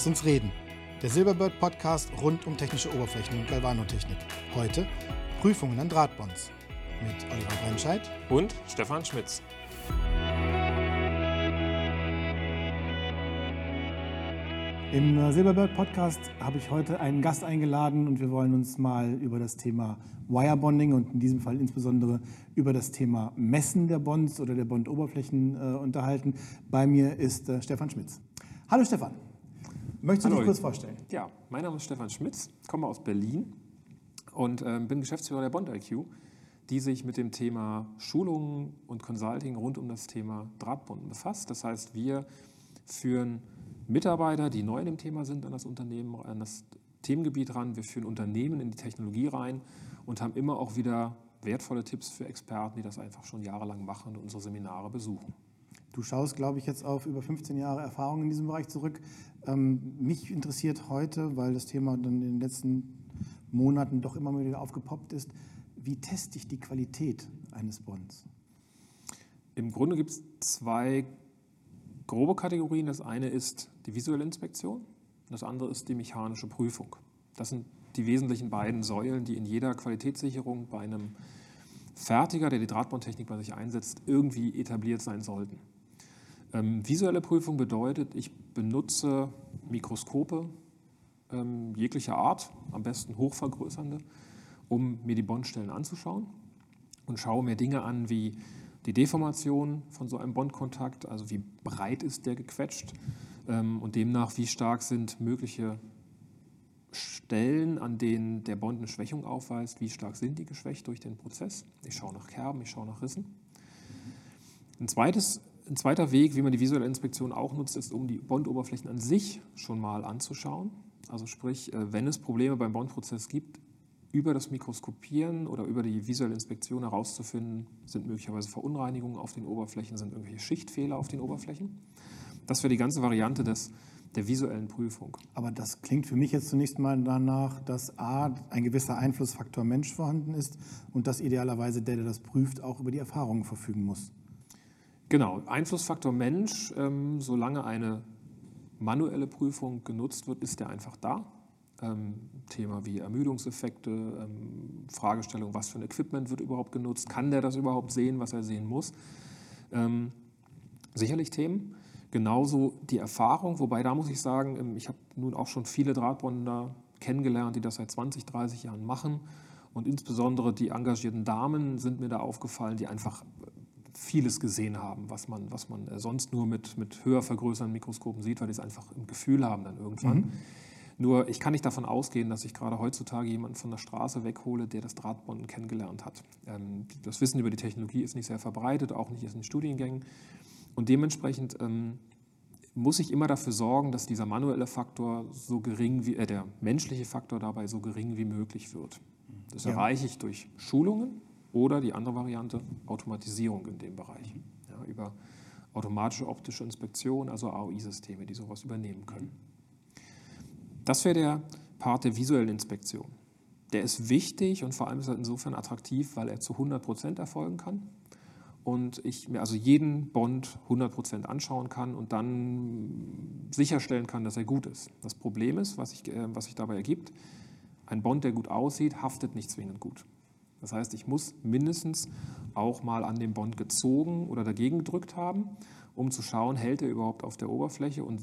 Lasst uns reden. Der Silberbird Podcast rund um technische Oberflächen und Galvanotechnik. Heute Prüfungen an Drahtbonds mit Oliver Brennscheid und Stefan Schmitz. Im Silberbird Podcast habe ich heute einen Gast eingeladen und wir wollen uns mal über das Thema Wirebonding und in diesem Fall insbesondere über das Thema Messen der Bonds oder der Bondoberflächen äh, unterhalten. Bei mir ist äh, Stefan Schmitz. Hallo Stefan. Möchtest du Hallo. dich kurz vorstellen? Ja, mein Name ist Stefan Schmitz, komme aus Berlin und äh, bin Geschäftsführer der Bond IQ, die sich mit dem Thema Schulungen und Consulting rund um das Thema Drahtbonden befasst. Das heißt, wir führen Mitarbeiter, die neu in dem Thema sind, an das Unternehmen, an das Themengebiet ran. Wir führen Unternehmen in die Technologie rein und haben immer auch wieder wertvolle Tipps für Experten, die das einfach schon jahrelang machen und unsere Seminare besuchen. Du schaust, glaube ich, jetzt auf über 15 Jahre Erfahrung in diesem Bereich zurück. Ähm, mich interessiert heute, weil das Thema dann in den letzten Monaten doch immer wieder aufgepoppt ist, wie teste ich die Qualität eines Bonds? Im Grunde gibt es zwei grobe Kategorien. Das eine ist die visuelle Inspektion, das andere ist die mechanische Prüfung. Das sind die wesentlichen beiden Säulen, die in jeder Qualitätssicherung bei einem Fertiger, der die Drahtbondtechnik bei sich einsetzt, irgendwie etabliert sein sollten. Ähm, visuelle Prüfung bedeutet, ich benutze Mikroskope ähm, jeglicher Art, am besten hochvergrößernde, um mir die Bondstellen anzuschauen und schaue mir Dinge an wie die Deformation von so einem Bondkontakt, also wie breit ist der gequetscht ähm, und demnach wie stark sind mögliche Stellen, an denen der Bond eine Schwächung aufweist, wie stark sind die geschwächt durch den Prozess. Ich schaue nach Kerben, ich schaue nach Rissen. Ein zweites ein zweiter Weg, wie man die visuelle Inspektion auch nutzt, ist, um die Bondoberflächen an sich schon mal anzuschauen. Also sprich, äh, wenn es Probleme beim Bondprozess gibt, über das Mikroskopieren oder über die visuelle Inspektion herauszufinden, sind möglicherweise Verunreinigungen auf den Oberflächen, sind irgendwelche Schichtfehler auf den Oberflächen. Das wäre die ganze Variante des, der visuellen Prüfung. Aber das klingt für mich jetzt zunächst mal danach, dass A, ein gewisser Einflussfaktor Mensch vorhanden ist und dass idealerweise der, der das prüft, auch über die Erfahrungen verfügen muss. Genau, Einflussfaktor Mensch, ähm, solange eine manuelle Prüfung genutzt wird, ist der einfach da. Ähm, Thema wie Ermüdungseffekte, ähm, Fragestellung, was für ein Equipment wird überhaupt genutzt, kann der das überhaupt sehen, was er sehen muss. Ähm, sicherlich Themen. Genauso die Erfahrung, wobei da muss ich sagen, ähm, ich habe nun auch schon viele Drahtbonder kennengelernt, die das seit 20, 30 Jahren machen. Und insbesondere die engagierten Damen sind mir da aufgefallen, die einfach vieles gesehen haben, was man, was man äh, sonst nur mit, mit höher vergrößernden Mikroskopen sieht, weil die es einfach im Gefühl haben dann irgendwann. Mhm. Nur ich kann nicht davon ausgehen, dass ich gerade heutzutage jemanden von der Straße weghole, der das Drahtbonden kennengelernt hat. Ähm, das Wissen über die Technologie ist nicht sehr verbreitet, auch nicht in den Studiengängen. Und dementsprechend ähm, muss ich immer dafür sorgen, dass dieser manuelle Faktor so gering wie, äh, der menschliche Faktor dabei so gering wie möglich wird. Das ja. erreiche ich durch Schulungen, oder die andere Variante, Automatisierung in dem Bereich. Ja, über automatische optische Inspektion, also AOI-Systeme, die sowas übernehmen können. Das wäre der Part der visuellen Inspektion. Der ist wichtig und vor allem ist er insofern attraktiv, weil er zu 100 Prozent erfolgen kann und ich mir also jeden Bond 100 Prozent anschauen kann und dann sicherstellen kann, dass er gut ist. Das Problem ist, was äh, was sich dabei ergibt, ein Bond, der gut aussieht, haftet nicht zwingend gut. Das heißt, ich muss mindestens auch mal an dem Bond gezogen oder dagegen gedrückt haben, um zu schauen, hält er überhaupt auf der Oberfläche und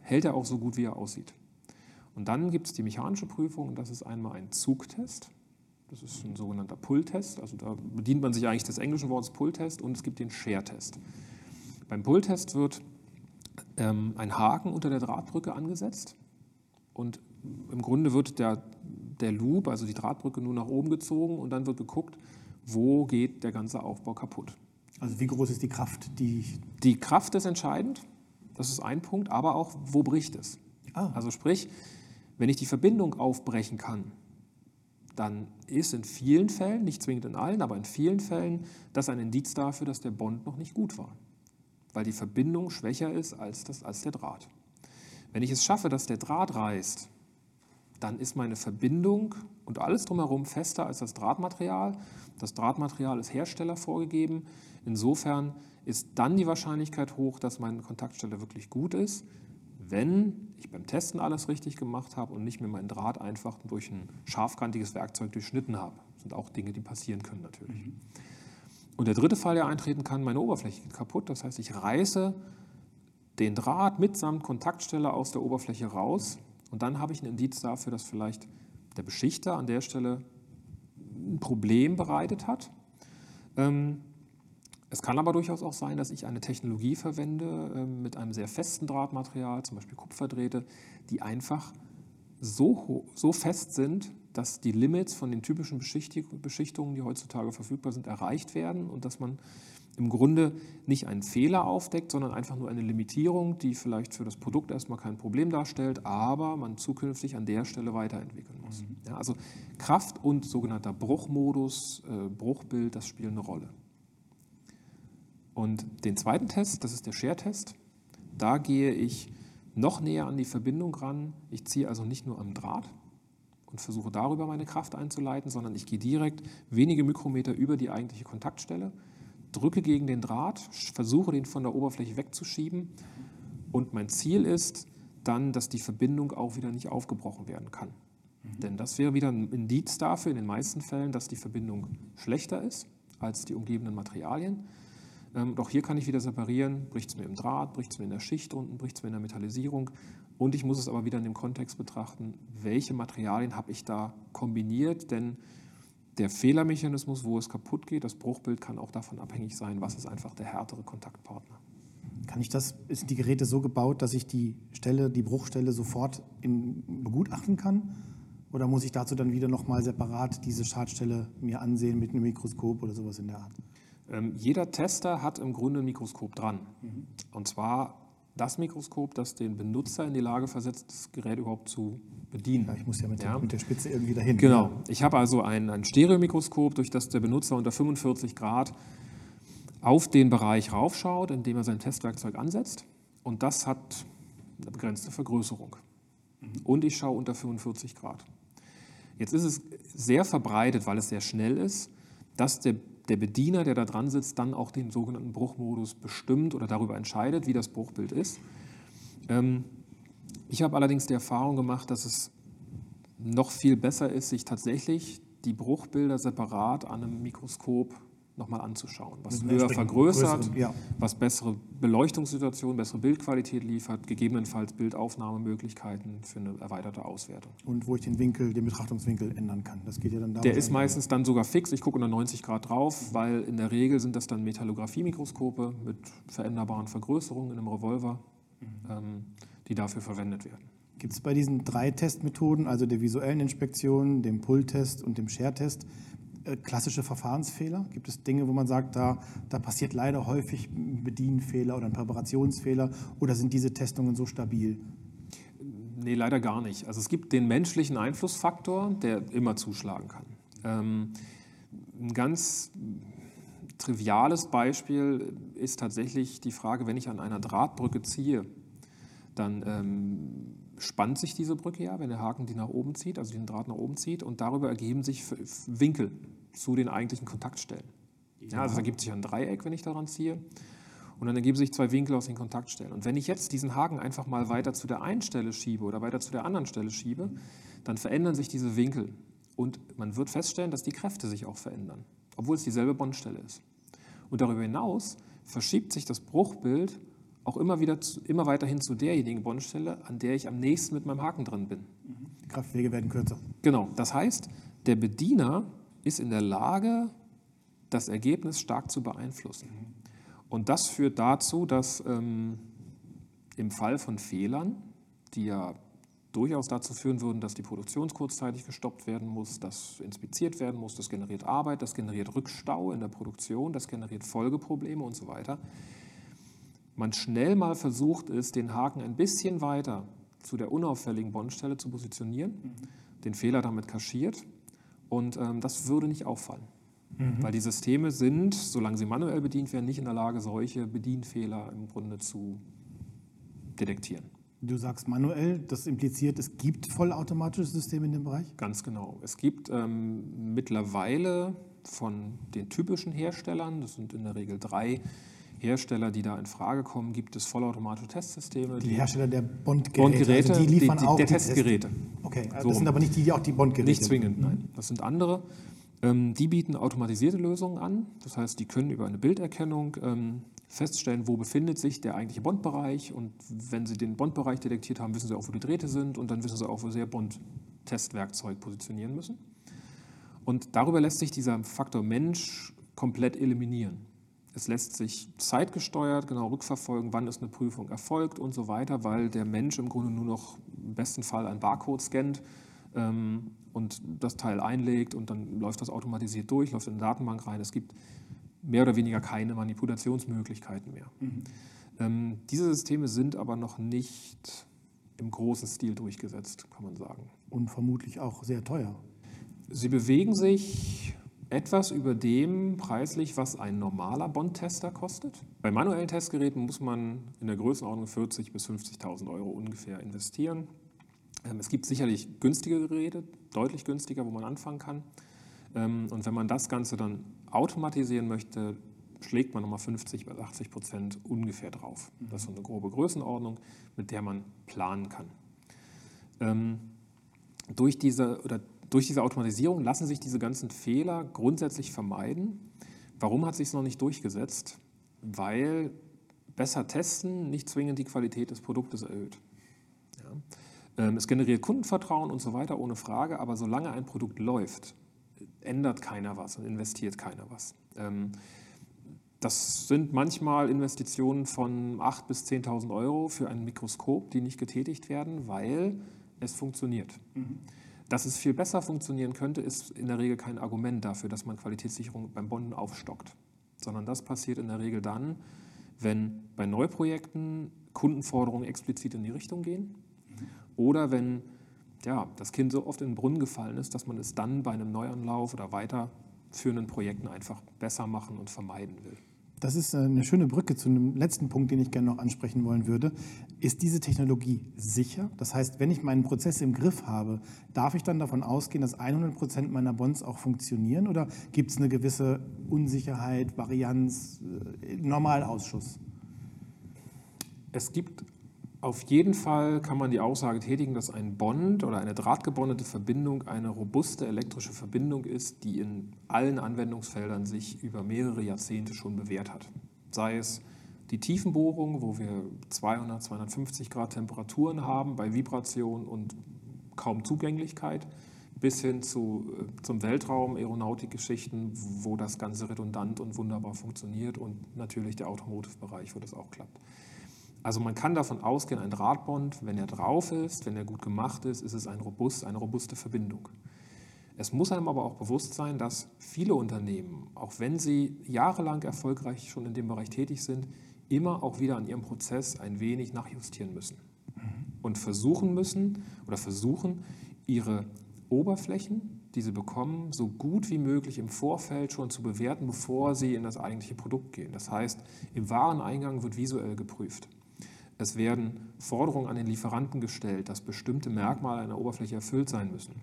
hält er auch so gut, wie er aussieht. Und dann gibt es die mechanische Prüfung und das ist einmal ein Zugtest. Das ist ein sogenannter Pull-Test. Also da bedient man sich eigentlich des englischen Wortes Pull-Test und es gibt den Share-Test. Beim Pull-Test wird ähm, ein Haken unter der Drahtbrücke angesetzt und im Grunde wird der der Loop, also die Drahtbrücke, nur nach oben gezogen und dann wird geguckt, wo geht der ganze Aufbau kaputt. Also wie groß ist die Kraft, die... Die Kraft ist entscheidend, das ist ein Punkt, aber auch, wo bricht es? Ah. Also sprich, wenn ich die Verbindung aufbrechen kann, dann ist in vielen Fällen, nicht zwingend in allen, aber in vielen Fällen, das ein Indiz dafür, dass der Bond noch nicht gut war, weil die Verbindung schwächer ist als, das, als der Draht. Wenn ich es schaffe, dass der Draht reißt, dann ist meine Verbindung und alles drumherum fester als das Drahtmaterial. Das Drahtmaterial ist Hersteller vorgegeben. Insofern ist dann die Wahrscheinlichkeit hoch, dass meine Kontaktstelle wirklich gut ist. wenn ich beim Testen alles richtig gemacht habe und nicht mir meinen Draht einfach durch ein scharfkantiges Werkzeug durchschnitten habe. Das sind auch Dinge, die passieren können natürlich. Mhm. Und der dritte Fall, der eintreten kann, meine Oberfläche geht kaputt. Das heißt, ich reiße den Draht mitsamt Kontaktstelle aus der Oberfläche raus und dann habe ich ein Indiz dafür, dass vielleicht der Beschichter an der Stelle ein Problem bereitet hat. Ähm, es kann aber durchaus auch sein, dass ich eine Technologie verwende äh, mit einem sehr festen Drahtmaterial, zum Beispiel Kupferdrähte, die einfach so, so fest sind, dass die Limits von den typischen Beschichtungen, die heutzutage verfügbar sind, erreicht werden und dass man im Grunde nicht einen Fehler aufdeckt, sondern einfach nur eine Limitierung, die vielleicht für das Produkt erstmal kein Problem darstellt, aber man zukünftig an der Stelle weiterentwickeln muss. Mhm. Ja, also Kraft und sogenannter Bruchmodus, äh, Bruchbild, das spielen eine Rolle. Und den zweiten Test, das ist der Share-Test, da gehe ich noch näher an die Verbindung ran. Ich ziehe also nicht nur am Draht und versuche darüber meine Kraft einzuleiten, sondern ich gehe direkt wenige Mikrometer über die eigentliche Kontaktstelle, drücke gegen den Draht, versuche den von der Oberfläche wegzuschieben und mein Ziel ist dann, dass die Verbindung auch wieder nicht aufgebrochen werden kann. Mhm. Denn das wäre wieder ein Indiz dafür in den meisten Fällen, dass die Verbindung schlechter ist als die umgebenden Materialien. Ähm, doch hier kann ich wieder separieren, bricht es mir im Draht, bricht es mir in der Schicht unten, bricht es mir in der Metallisierung. Und ich muss es aber wieder in dem Kontext betrachten, welche Materialien habe ich da kombiniert, denn der Fehlermechanismus, wo es kaputt geht, das Bruchbild kann auch davon abhängig sein, was ist einfach der härtere Kontaktpartner. Kann ich das, sind die Geräte so gebaut, dass ich die Stelle, die Bruchstelle sofort in, begutachten kann? Oder muss ich dazu dann wieder nochmal separat diese Schadstelle mir ansehen mit einem Mikroskop oder sowas in der Art? Ähm, jeder Tester hat im Grunde ein Mikroskop dran. Mhm. Und zwar das Mikroskop, das den Benutzer in die Lage versetzt, das Gerät überhaupt zu bedienen. Ja, ich muss ja mit, ja. Der, mit der Spitze irgendwie dahin. Genau. Ich habe also ein, ein Stereomikroskop, durch das der Benutzer unter 45 Grad auf den Bereich raufschaut, in dem er sein Testwerkzeug ansetzt. Und das hat eine begrenzte Vergrößerung. Mhm. Und ich schaue unter 45 Grad. Jetzt ist es sehr verbreitet, weil es sehr schnell ist, dass der der Bediener, der da dran sitzt, dann auch den sogenannten Bruchmodus bestimmt oder darüber entscheidet, wie das Bruchbild ist. Ähm, ich habe allerdings die Erfahrung gemacht, dass es noch viel besser ist, sich tatsächlich die Bruchbilder separat an einem Mikroskop nochmal anzuschauen, was höher vergrößert, ja. was bessere Beleuchtungssituationen, bessere Bildqualität liefert, gegebenenfalls Bildaufnahmemöglichkeiten für eine erweiterte Auswertung. Und wo ich den Winkel, den Betrachtungswinkel ändern kann. Das geht ja dann Der ist meistens dann sogar fix. Ich gucke unter 90 Grad drauf, mhm. weil in der Regel sind das dann Metallographie-Mikroskope mit veränderbaren Vergrößerungen in einem Revolver, mhm. ähm, die dafür verwendet werden. Gibt es bei diesen drei Testmethoden, also der visuellen Inspektion, dem Pull-Test und dem Share-Test, klassische Verfahrensfehler? Gibt es Dinge, wo man sagt, da, da passiert leider häufig ein Bedienfehler oder ein Präparationsfehler oder sind diese Testungen so stabil? Nee, leider gar nicht. Also es gibt den menschlichen Einflussfaktor, der immer zuschlagen kann. Ähm, ein ganz triviales Beispiel ist tatsächlich die Frage, wenn ich an einer Drahtbrücke ziehe, dann ähm, spannt sich diese Brücke ja, wenn der Haken die nach oben zieht, also den Draht nach oben zieht, und darüber ergeben sich Winkel zu den eigentlichen Kontaktstellen. Ja, also ergibt sich ein Dreieck, wenn ich daran ziehe. Und dann ergeben sich zwei Winkel aus den Kontaktstellen. Und wenn ich jetzt diesen Haken einfach mal weiter zu der einen Stelle schiebe oder weiter zu der anderen Stelle schiebe, dann verändern sich diese Winkel. Und man wird feststellen, dass die Kräfte sich auch verändern, obwohl es dieselbe Bondstelle ist. Und darüber hinaus verschiebt sich das Bruchbild auch immer wieder zu, immer weiterhin zu derjenigen Bondstelle, an der ich am nächsten mit meinem Haken drin bin. Die Kraftwege werden kürzer. Genau. Das heißt, der Bediener ist in der Lage, das Ergebnis stark zu beeinflussen. Und das führt dazu, dass ähm, im Fall von Fehlern, die ja durchaus dazu führen würden, dass die Produktion kurzzeitig gestoppt werden muss, dass inspiziert werden muss, das generiert Arbeit, das generiert Rückstau in der Produktion, das generiert Folgeprobleme und so weiter, man schnell mal versucht ist, den Haken ein bisschen weiter zu der unauffälligen Bondstelle zu positionieren, mhm. den Fehler damit kaschiert und ähm, das würde nicht auffallen. Mhm. Weil die Systeme sind, solange sie manuell bedient werden, nicht in der Lage, solche Bedienfehler im Grunde zu detektieren. Du sagst manuell, das impliziert, es gibt vollautomatische Systeme in dem Bereich? Ganz genau. Es gibt ähm, mittlerweile von den typischen Herstellern, das sind in der Regel drei Hersteller, die da in Frage kommen, gibt es vollautomatische Testsysteme. Die, Hersteller der Bondgeräte, Bondgeräte also die liefern die, die, auch der die Testgeräte. Test okay, also So das sind aber nicht die, die auch die Bondgeräte Nicht zwingend, nein. Das sind andere. Ähm, die bieten automatisierte Lösungen an. Das heißt, die können über eine Bilderkennung ähm, feststellen, wo befindet sich der eigentliche Bondbereich. Und wenn sie den Bondbereich detektiert haben, wissen sie auch, wo die Drähte sind. Und dann wissen sie auch, wo sie ihr Bond-Testwerkzeug positionieren müssen. Und darüber lässt sich dieser Faktor Mensch komplett eliminieren. Es lässt sich zeitgesteuert genau rückverfolgen, wann ist eine Prüfung erfolgt und so weiter, weil der Mensch im Grunde nur noch im besten Fall einen Barcode scannt ähm, und das Teil einlegt und dann läuft das automatisiert durch, läuft in eine Datenbank rein. Es gibt mehr oder weniger keine Manipulationsmöglichkeiten mehr. Ähm, diese Systeme sind aber noch nicht im großen Stil durchgesetzt, kann man sagen. Und vermutlich auch sehr teuer. Sie bewegen sich etwas über dem preislich, was ein normaler Bond-Tester kostet. Bei manuellen Testgeräten muss man in der Größenordnung 40.000 bis 50.000 Euro ungefähr investieren. Ähm, Es gibt sicherlich günstige Geräte, deutlich günstiger, wo man anfangen kann. Ähm, Und wenn man das Ganze dann automatisieren möchte, schlägt man nochmal 50 bis 80 Prozent ungefähr drauf. Das ist so eine grobe Größenordnung, mit der man planen kann. Ähm, durch diese, oder durch diese Automatisierung lassen sich diese ganzen Fehler grundsätzlich vermeiden. Warum hat sich es noch nicht durchgesetzt? Weil besser testen nicht zwingend die Qualität des Produktes erhöht. Ja. Ähm, Es generiert Kundenvertrauen und so weiter, ohne Frage, aber solange ein Produkt läuft, ändert keiner was und investiert keiner was. Ähm, Das sind manchmal Investitionen von 8.000 bis 10.000 Euro für ein Mikroskop, die nicht getätigt werden, weil es funktioniert. Dass es viel besser funktionieren könnte, ist in der Regel kein Argument dafür, dass man Qualitätssicherung beim Bonden aufstockt, sondern das passiert in der Regel dann, wenn bei Neuprojekten Kundenforderungen explizit in die Richtung gehen oder wenn ja, das Kind so oft in den Brunnen gefallen ist, dass man es dann bei einem Neuanlauf oder weiterführenden Projekten einfach besser machen und vermeiden will. Das ist äh, eine schöne Brücke zu einem letzten Punkt, den ich gerne noch ansprechen wollen würde. Ist diese Technologie sicher? Das heißt, wenn ich meinen Prozess im Griff habe, darf ich dann davon ausgehen, dass 100 Prozent meiner Bonds auch funktionieren? Oder gibt es eine gewisse Unsicherheit, Varianz, äh, Normalausschuss? Es gibt auf jeden Fall, kann man die Aussage tätigen, dass ein Bond oder eine drahtgebondete Verbindung eine robuste elektrische Verbindung ist, die in allen Anwendungsfeldern sich über mehrere Jahrzehnte schon bewährt hat. Sei es die Tiefenbohrung, wo wir 200, 250 Grad Temperaturen haben bei Vibration und kaum Zugänglichkeit, bis hin zu, äh, zum Weltraum, Aeronautikgeschichten, wo das Ganze redundant und wunderbar funktioniert und natürlich der Automotive-Bereich, wo das auch klappt. Also man kann davon ausgehen, ein Drahtbond, wenn er drauf ist, wenn er gut gemacht ist, ist es ein robust, eine robuste Verbindung. Es muss einem aber auch bewusst sein, dass viele Unternehmen, auch wenn sie jahrelang erfolgreich schon in dem Bereich tätig sind, immer auch wieder an ihrem Prozess ein wenig nachjustieren müssen und versuchen müssen oder versuchen, ihre Oberflächen, die sie bekommen, so gut wie möglich im Vorfeld schon zu bewerten, bevor sie in das eigentliche Produkt gehen. Das heißt, im Wareneingang wird visuell geprüft. Es werden Forderungen an den Lieferanten gestellt, dass bestimmte Merkmale einer Oberfläche erfüllt sein müssen.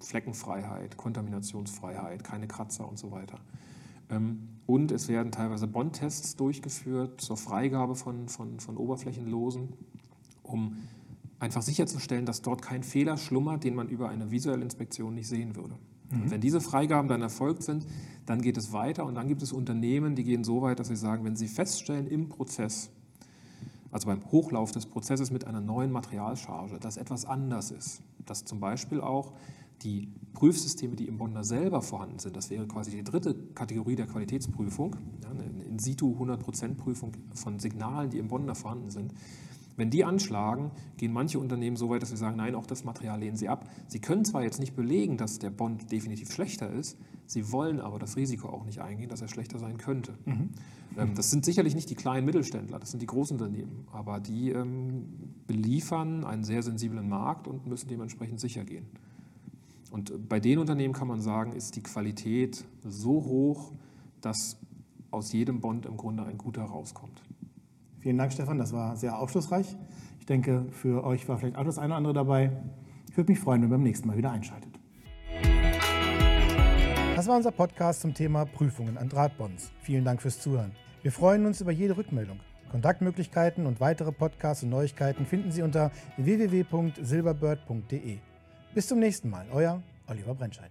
Fleckenfreiheit, Kontaminationsfreiheit, keine Kratzer und so weiter. Ähm, Und es werden teilweise Bondtests durchgeführt zur Freigabe von, von, von Oberflächenlosen, um einfach sicherzustellen, dass dort kein Fehler schlummert, den man über eine visuelle Inspektion nicht sehen würde. Und wenn diese Freigaben dann erfolgt sind, dann geht es weiter und dann gibt es Unternehmen, die gehen so weit, dass sie sagen, wenn sie feststellen im Prozess, also beim Hochlauf des Prozesses mit einer neuen Materialcharge, dass etwas anders ist, dass zum Beispiel auch die Prüfsysteme, die im Bonder selber vorhanden sind, das wäre quasi die dritte Kategorie der Qualitätsprüfung, eine In-situ 100%-Prüfung von Signalen, die im Bonder vorhanden sind, wenn die anschlagen, gehen manche Unternehmen so weit, dass sie sagen, nein, auch das Material lehnen sie ab. Sie können zwar jetzt nicht belegen, dass der Bond definitiv schlechter ist, sie wollen aber das Risiko auch nicht eingehen, dass er schlechter sein könnte. Ähm, das sind sicherlich nicht die kleinen Mittelständler, das sind die großen Unternehmen, aber die ähm, beliefern einen sehr sensiblen Markt und müssen dementsprechend sicher gehen. Und äh, bei den Unternehmen kann man sagen, ist die Qualität so hoch, dass aus jedem Bond im Grunde ein guter rauskommt. Vielen Dank, Stefan. Das war sehr aufschlussreich. Ich denke, für euch war vielleicht auch das eine oder andere dabei. Ich würde mich freuen, wenn ihr beim nächsten Mal wieder einschaltet. Das war unser Podcast zum Thema Prüfungen an Drahtbonds. Vielen Dank fürs Zuhören. Wir freuen uns über jede Rückmeldung. Kontaktmöglichkeiten und weitere Podcasts und Neuigkeiten finden Sie unter www.silberbird.de. Bis zum nächsten Mal, euer Oliver Brentscheid.